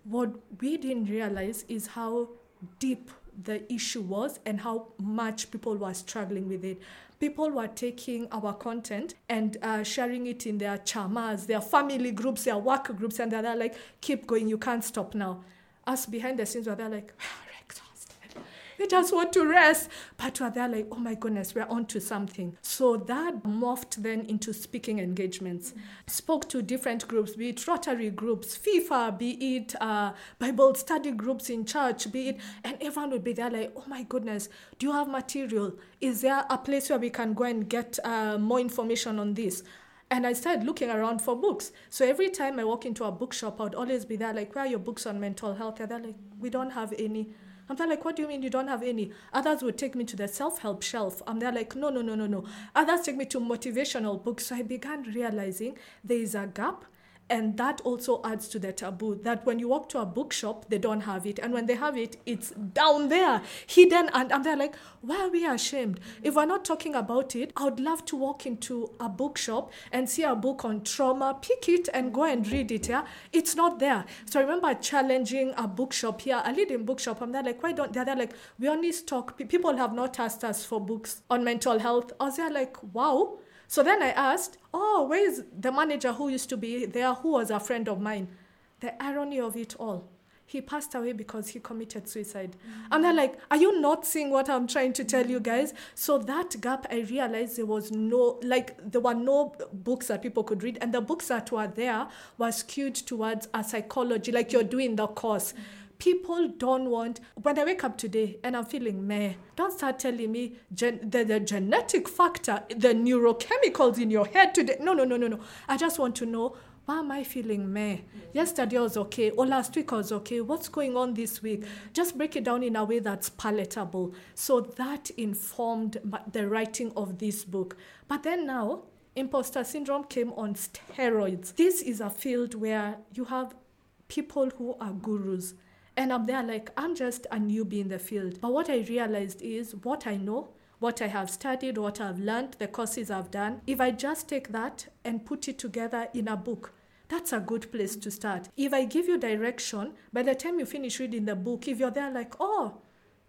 What we didn't realize is how deep the issue was and how much people were struggling with it. People were taking our content and uh, sharing it in their chamas, their family groups, their work groups, and they're like, keep going, you can't stop now. Us behind the scenes were there like, they just want to rest. But we're there like, oh my goodness, we're onto something. So that morphed then into speaking engagements. Mm-hmm. Spoke to different groups, be it Rotary groups, FIFA, be it uh, Bible study groups in church, be it, and everyone would be there like, oh my goodness, do you have material? Is there a place where we can go and get uh, more information on this? And I started looking around for books. So every time I walk into a bookshop, I would always be there, like, where are your books on mental health? And they're like, we don't have any. I'm there like, what do you mean you don't have any? Others would take me to the self-help shelf. I'm there like, no, no, no, no, no. Others take me to motivational books. So I began realizing there is a gap and that also adds to the taboo that when you walk to a bookshop they don't have it. And when they have it it's down there hidden. And, they're like why are we ashamed? If we're not talking about it i would love to walk into a bookshop and see a book on trauma pick it and go and read it yeah? It's not there. So i remember challenging a bookshop here a leading bookshop. I'm there like why don't they're there like we only stock people have not asked us for books on mental health. I was there like wow so then I asked, Oh, where is the manager who used to be there, who was a friend of mine? The irony of it all. He passed away because he committed suicide. Mm-hmm. And they're like, Are you not seeing what I'm trying to tell you guys? So that gap, I realized there was no, like, there were no books that people could read. And the books that were there were skewed towards a psychology, like you're doing the course. Mm-hmm people don't want when i wake up today and i'm feeling meh don't start telling me gen- the, the genetic factor the neurochemicals in your head today no no no no no i just want to know why am I feeling meh? Yesterday was okay, or last week was okay. What's going on this week? Just break it down in a way that's palatable. So that informed the writing of this book. But then now, imposter syndrome came on steroids. This is a field where you have people who are gurus and I'm there like, I'm just a newbie in the field. But what I realized is what I know, what I have studied, what I've learned, the courses I've done, if I just take that and put it together in a book, that's a good place to start. If I give you direction, by the time you finish reading the book, if you're there like, oh,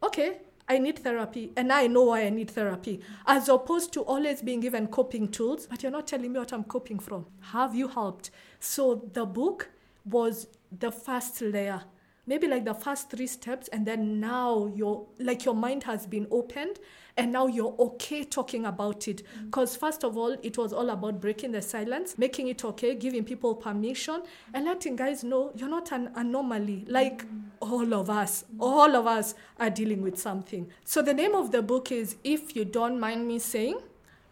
okay, I need therapy and I know why I need therapy, as opposed to always being given coping tools, but you're not telling me what I'm coping from. Have you helped? So the book was the first layer maybe like the first three steps and then now your like your mind has been opened and now you're okay talking about it because mm-hmm. first of all it was all about breaking the silence making it okay giving people permission and letting guys know you're not an anomaly like mm-hmm. all of us all of us are dealing with something so the name of the book is if you don't mind me saying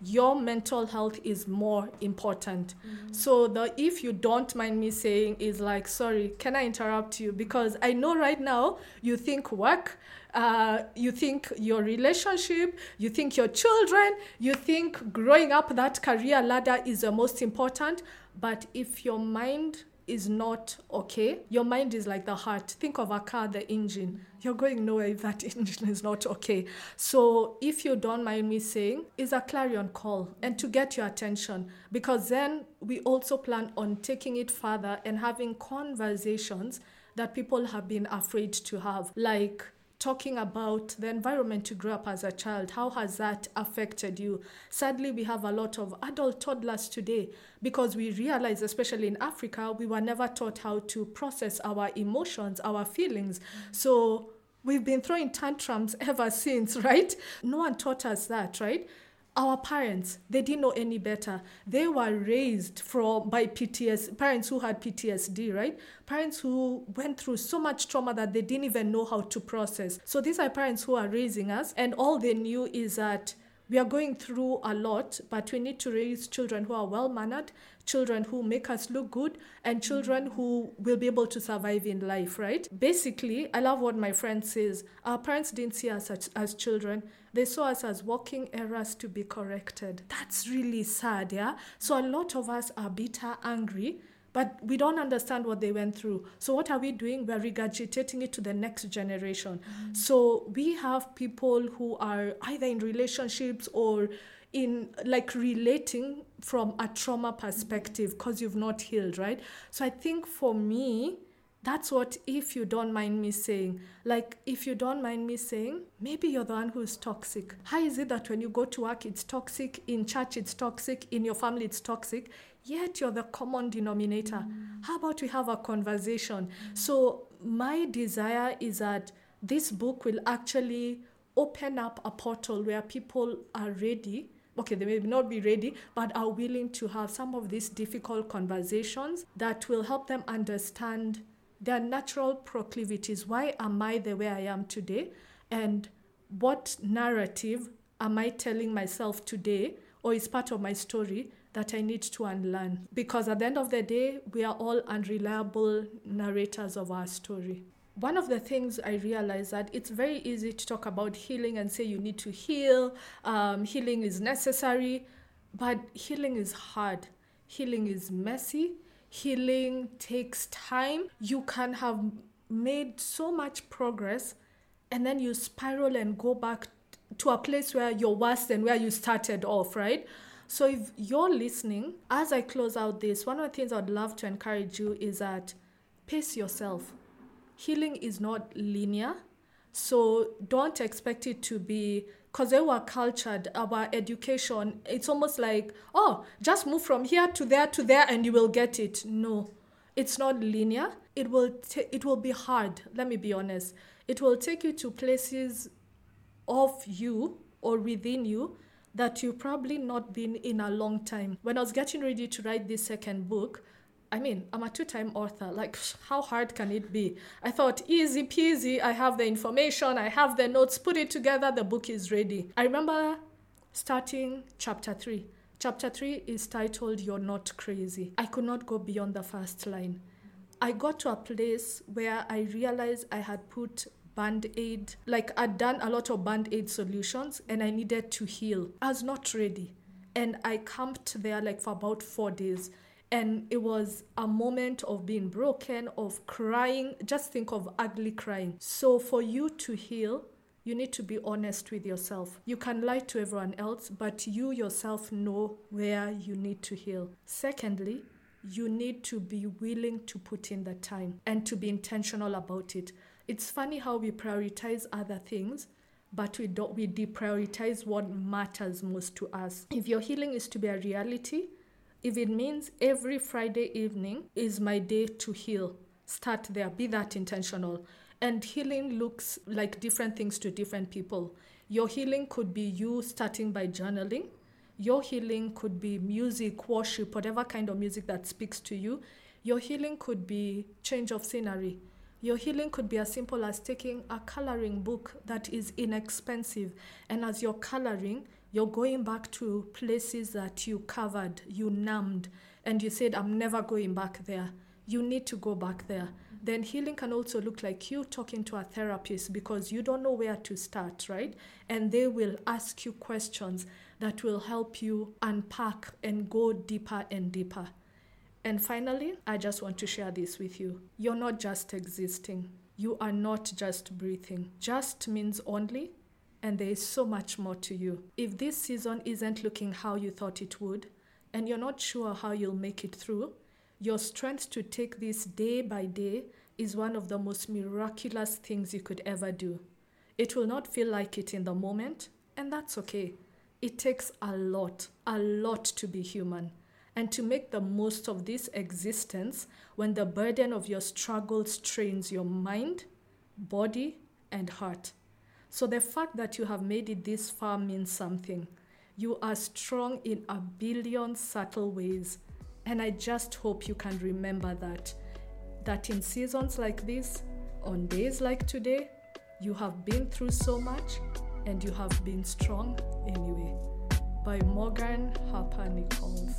your mental health is more important. Mm-hmm. So the if you don't mind me saying is like, sorry, can I interrupt you? Because I know right now you think work, uh, you think your relationship, you think your children, you think growing up that career ladder is the most important. But if your mind is not okay, your mind is like the heart. Think of a car, the engine. You're going nowhere if that [LAUGHS] engine is not okay. So, if you don't mind me saying, is a clarion call and to get your attention because then we also plan on taking it further and having conversations that people have been afraid to have. Like, talking about the environment you grew up as a child. How has that affected you? Sadly, we have a lot of adult toddlers today because we realize, especially in Africa, we were never taught how to process our emotions, our feelings. So we've been throwing tantrums ever since, [LAUGHS] right? No one taught us that, right? our parents they didn't know any better they were raised from by pts parents who had ptsd right parents who went through so much trauma that they didn't even know how to process so these are parents who are raising us and all they knew is that we are going through a lot, but we need to raise children who are well mannered, children who make us look good, and children who will be able to survive in life, right? Basically, I love what my friend says. Our parents didn't see us as, as children, they saw us as walking errors to be corrected. That's really sad, yeah? So a lot of us are bitter, angry but we don't understand what they went through. So what are we doing? We're regurgitating it to the next generation. Mm-hmm. So we have people who are either in relationships or in like relating from a trauma perspective because you've not healed, right? So I think for me, that's what, if you don't mind me saying, like, if you don't mind me saying, maybe you're the one who's toxic. How is it that when you go to work, it's toxic, in church, it's toxic, in your family, it's toxic? yet you're the common denominator. Mm. How about we have a conversation? Mm. So, my desire is that this book will actually open up a portal where people are ready. Okay, they may not be ready, but are willing to have some of these difficult conversations that will help them understand their natural proclivities. Why am I the way I am today? And what narrative am I telling myself today, or is part of my story that I need to unlearn. Because at the end of the day, we are all unreliable narrators of our story. One of the things I realized that it's very easy to talk about healing and say you need to heal, um, healing is necessary, but healing is hard. Healing is messy. Healing takes time. You can have made so much progress and then you spiral and go back to a place where you're worse than where you started off, right? So if you're listening, as I close out this, one of the things I'd love to encourage you is that pace yourself. Healing is not linear. So don't expect it to be because they were cultured, our education, it's almost like, oh, just move from here to there to there and you will get it. No, it's not linear. It will, t- it will be hard. Let me be honest. It will take you to places of you or within you that you've probably not been in a long time. When I was getting ready to write this second book, I mean, I'm a two time author. Like, how hard can it be? I thought, easy peasy. I have the information, I have the notes, put it together, the book is ready. I remember starting chapter three. Chapter three is titled You're Not Crazy. I could not go beyond the first line. I got to a place where I realized I had put band aid. Like I'd done a lot of band aid solutions and I needed to heal. I was not ready. And I camped there like for about four days. And it was a moment of being broken, of crying. Just think of ugly crying. So for you to heal, you need to be honest with yourself. You can lie to everyone else, but you yourself know where you need to heal. Secondly, you need to be willing to put in the time and to be intentional about it. It's funny how we prioritize other things, but we don't we deprioritize what matters most to us. If your healing is to be a reality, if it means every Friday evening is my day to heal, start there. Be that intentional. And healing looks like different things to different people. Your healing could be you starting by journaling. Your healing could be music, worship, whatever kind of music that speaks to you. Your healing could be change of scenery your healing could be as simple as taking a coloring book that is inexpensive, and as you're coloring, You're going back to places that you covered, you numbed, and you said, I'm never going back there. You need to go back there. Then healing can also look like you talking to a therapist because you don't know where to start, right? And they will ask you questions that will help you unpack and go deeper and deeper. And finally, I just want to share this with you. You're not just existing, you are not just breathing. Just means only, and there is so much more to you. If this season isn't looking how you thought it would, and you're not sure how you'll make it through, your strength to take this day by day is one of the most miraculous things you could ever do. It will not feel like it in the moment, and that's okay. It takes a lot, a lot to be human and to make the most of this existence when the burden of your struggle strains your mind, body, and heart. So the fact that you have made it this far means something. You are strong in a billion subtle ways. And I just hope you can remember that. That in seasons like this, on days like today, you have been through so much and you have been strong anyway. By Morgan Harper Nichols.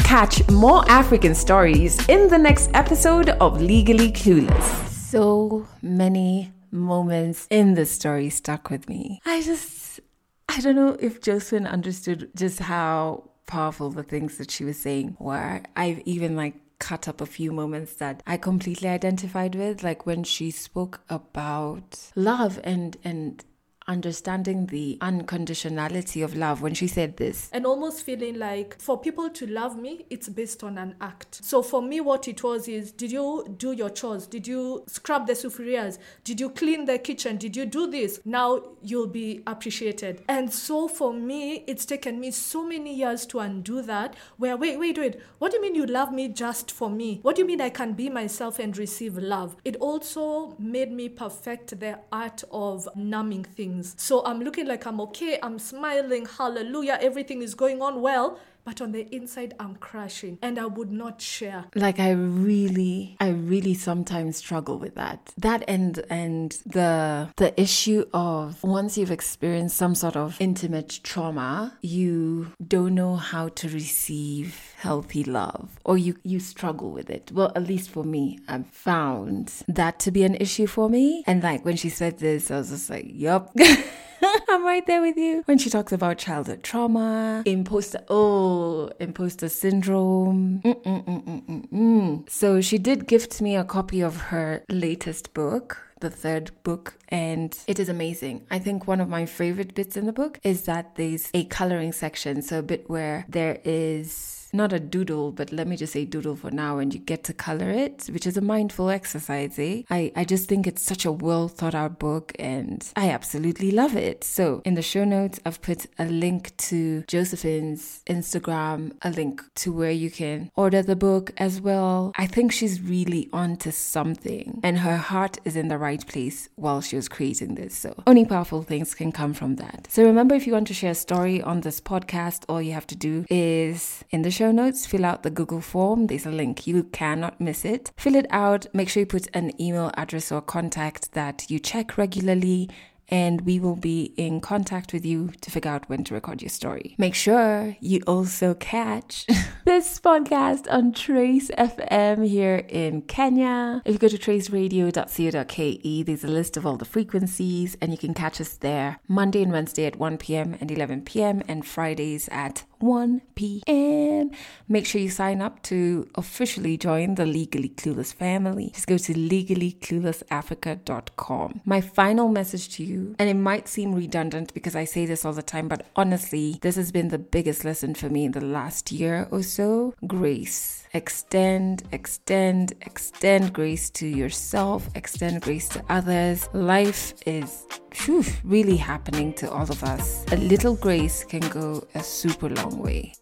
Catch more African stories in the next episode of Legally Clueless. So many moments in the story stuck with me. I just, I don't know if Josephine understood just how powerful the things that she was saying were. I've even like cut up a few moments that I completely identified with, like when she spoke about love and and understanding the unconditionality of love when she said this. And almost feeling like for people to love me, it's based on an act. So for me, what it was is did you do your chores? Did you scrub the sufurias? Did you clean the kitchen? Did you do this? Now you'll be appreciated. And so for me, it's taken me so many years to undo that. Where, wait, wait, wait. What do you mean you love me just for me? What do you mean I can be myself and receive love? It also made me perfect the art of numbing things things. So I'm looking like I'm okay, I'm smiling, hallelujah, everything is going on well but on the inside i'm crashing and i would not share. Like i really i really sometimes struggle with that. That and and the the issue of once you've experienced some sort of intimate trauma you don't know how to receive healthy love or you you struggle with it. Well at least for me i've found that to be an issue for me. And like when she said this i was just like yup [LAUGHS] [LAUGHS] I'm right there with you. When she talks about childhood trauma, imposter, oh, imposter syndrome. Mm-mm-mm-mm-mm. So she did gift me a copy of her latest book the third book, and it is amazing. I think one of my favorite bits in the book is that there's a coloring section, so a bit where there is not a doodle, but let me just say doodle for now, and you get to color it, which is a mindful exercise, eh? I, I just think it's such a well thought out book and I absolutely love it. So in the show notes, I've put a link to Josephine's Instagram, a link to where you can order the book as well. I think she's really onto something and her heart is in the right place while she was creating this. So only powerful things can come from that. So remember, if you want to share a story on this podcast, all you have to do is in the show show notes, fill out the Google form. There's a link. You cannot miss it. Fill it out. Make sure you put an email address or contact that you check regularly and we will be in contact with you to figure out when to record your story. Make sure you also catch [LAUGHS] this podcast on Trace FM here in Kenya. If you go to traceradio.co.ke, there's a list of all the frequencies, and you can catch us there Monday and Wednesday at 1 p.m. and 11 p.m., and Fridays at 1 p.m. Make sure you sign up to officially join the Legally Clueless family. Just go to legallycluelessafrica.com. My final message to you, and it might seem redundant because I say this all the time, but honestly, this has been the biggest lesson for me in the last year or so grace extend, extend, extend grace to yourself, extend grace to others. Life is whew, really happening to all of us. A little grace can go a super long way.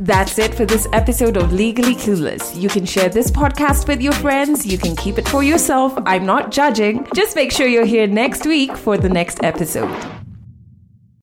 That's it for this episode of Legally Clueless. You can share this podcast with your friends. You can keep it for yourself. I'm not judging. Just make sure you're here next week for the next episode.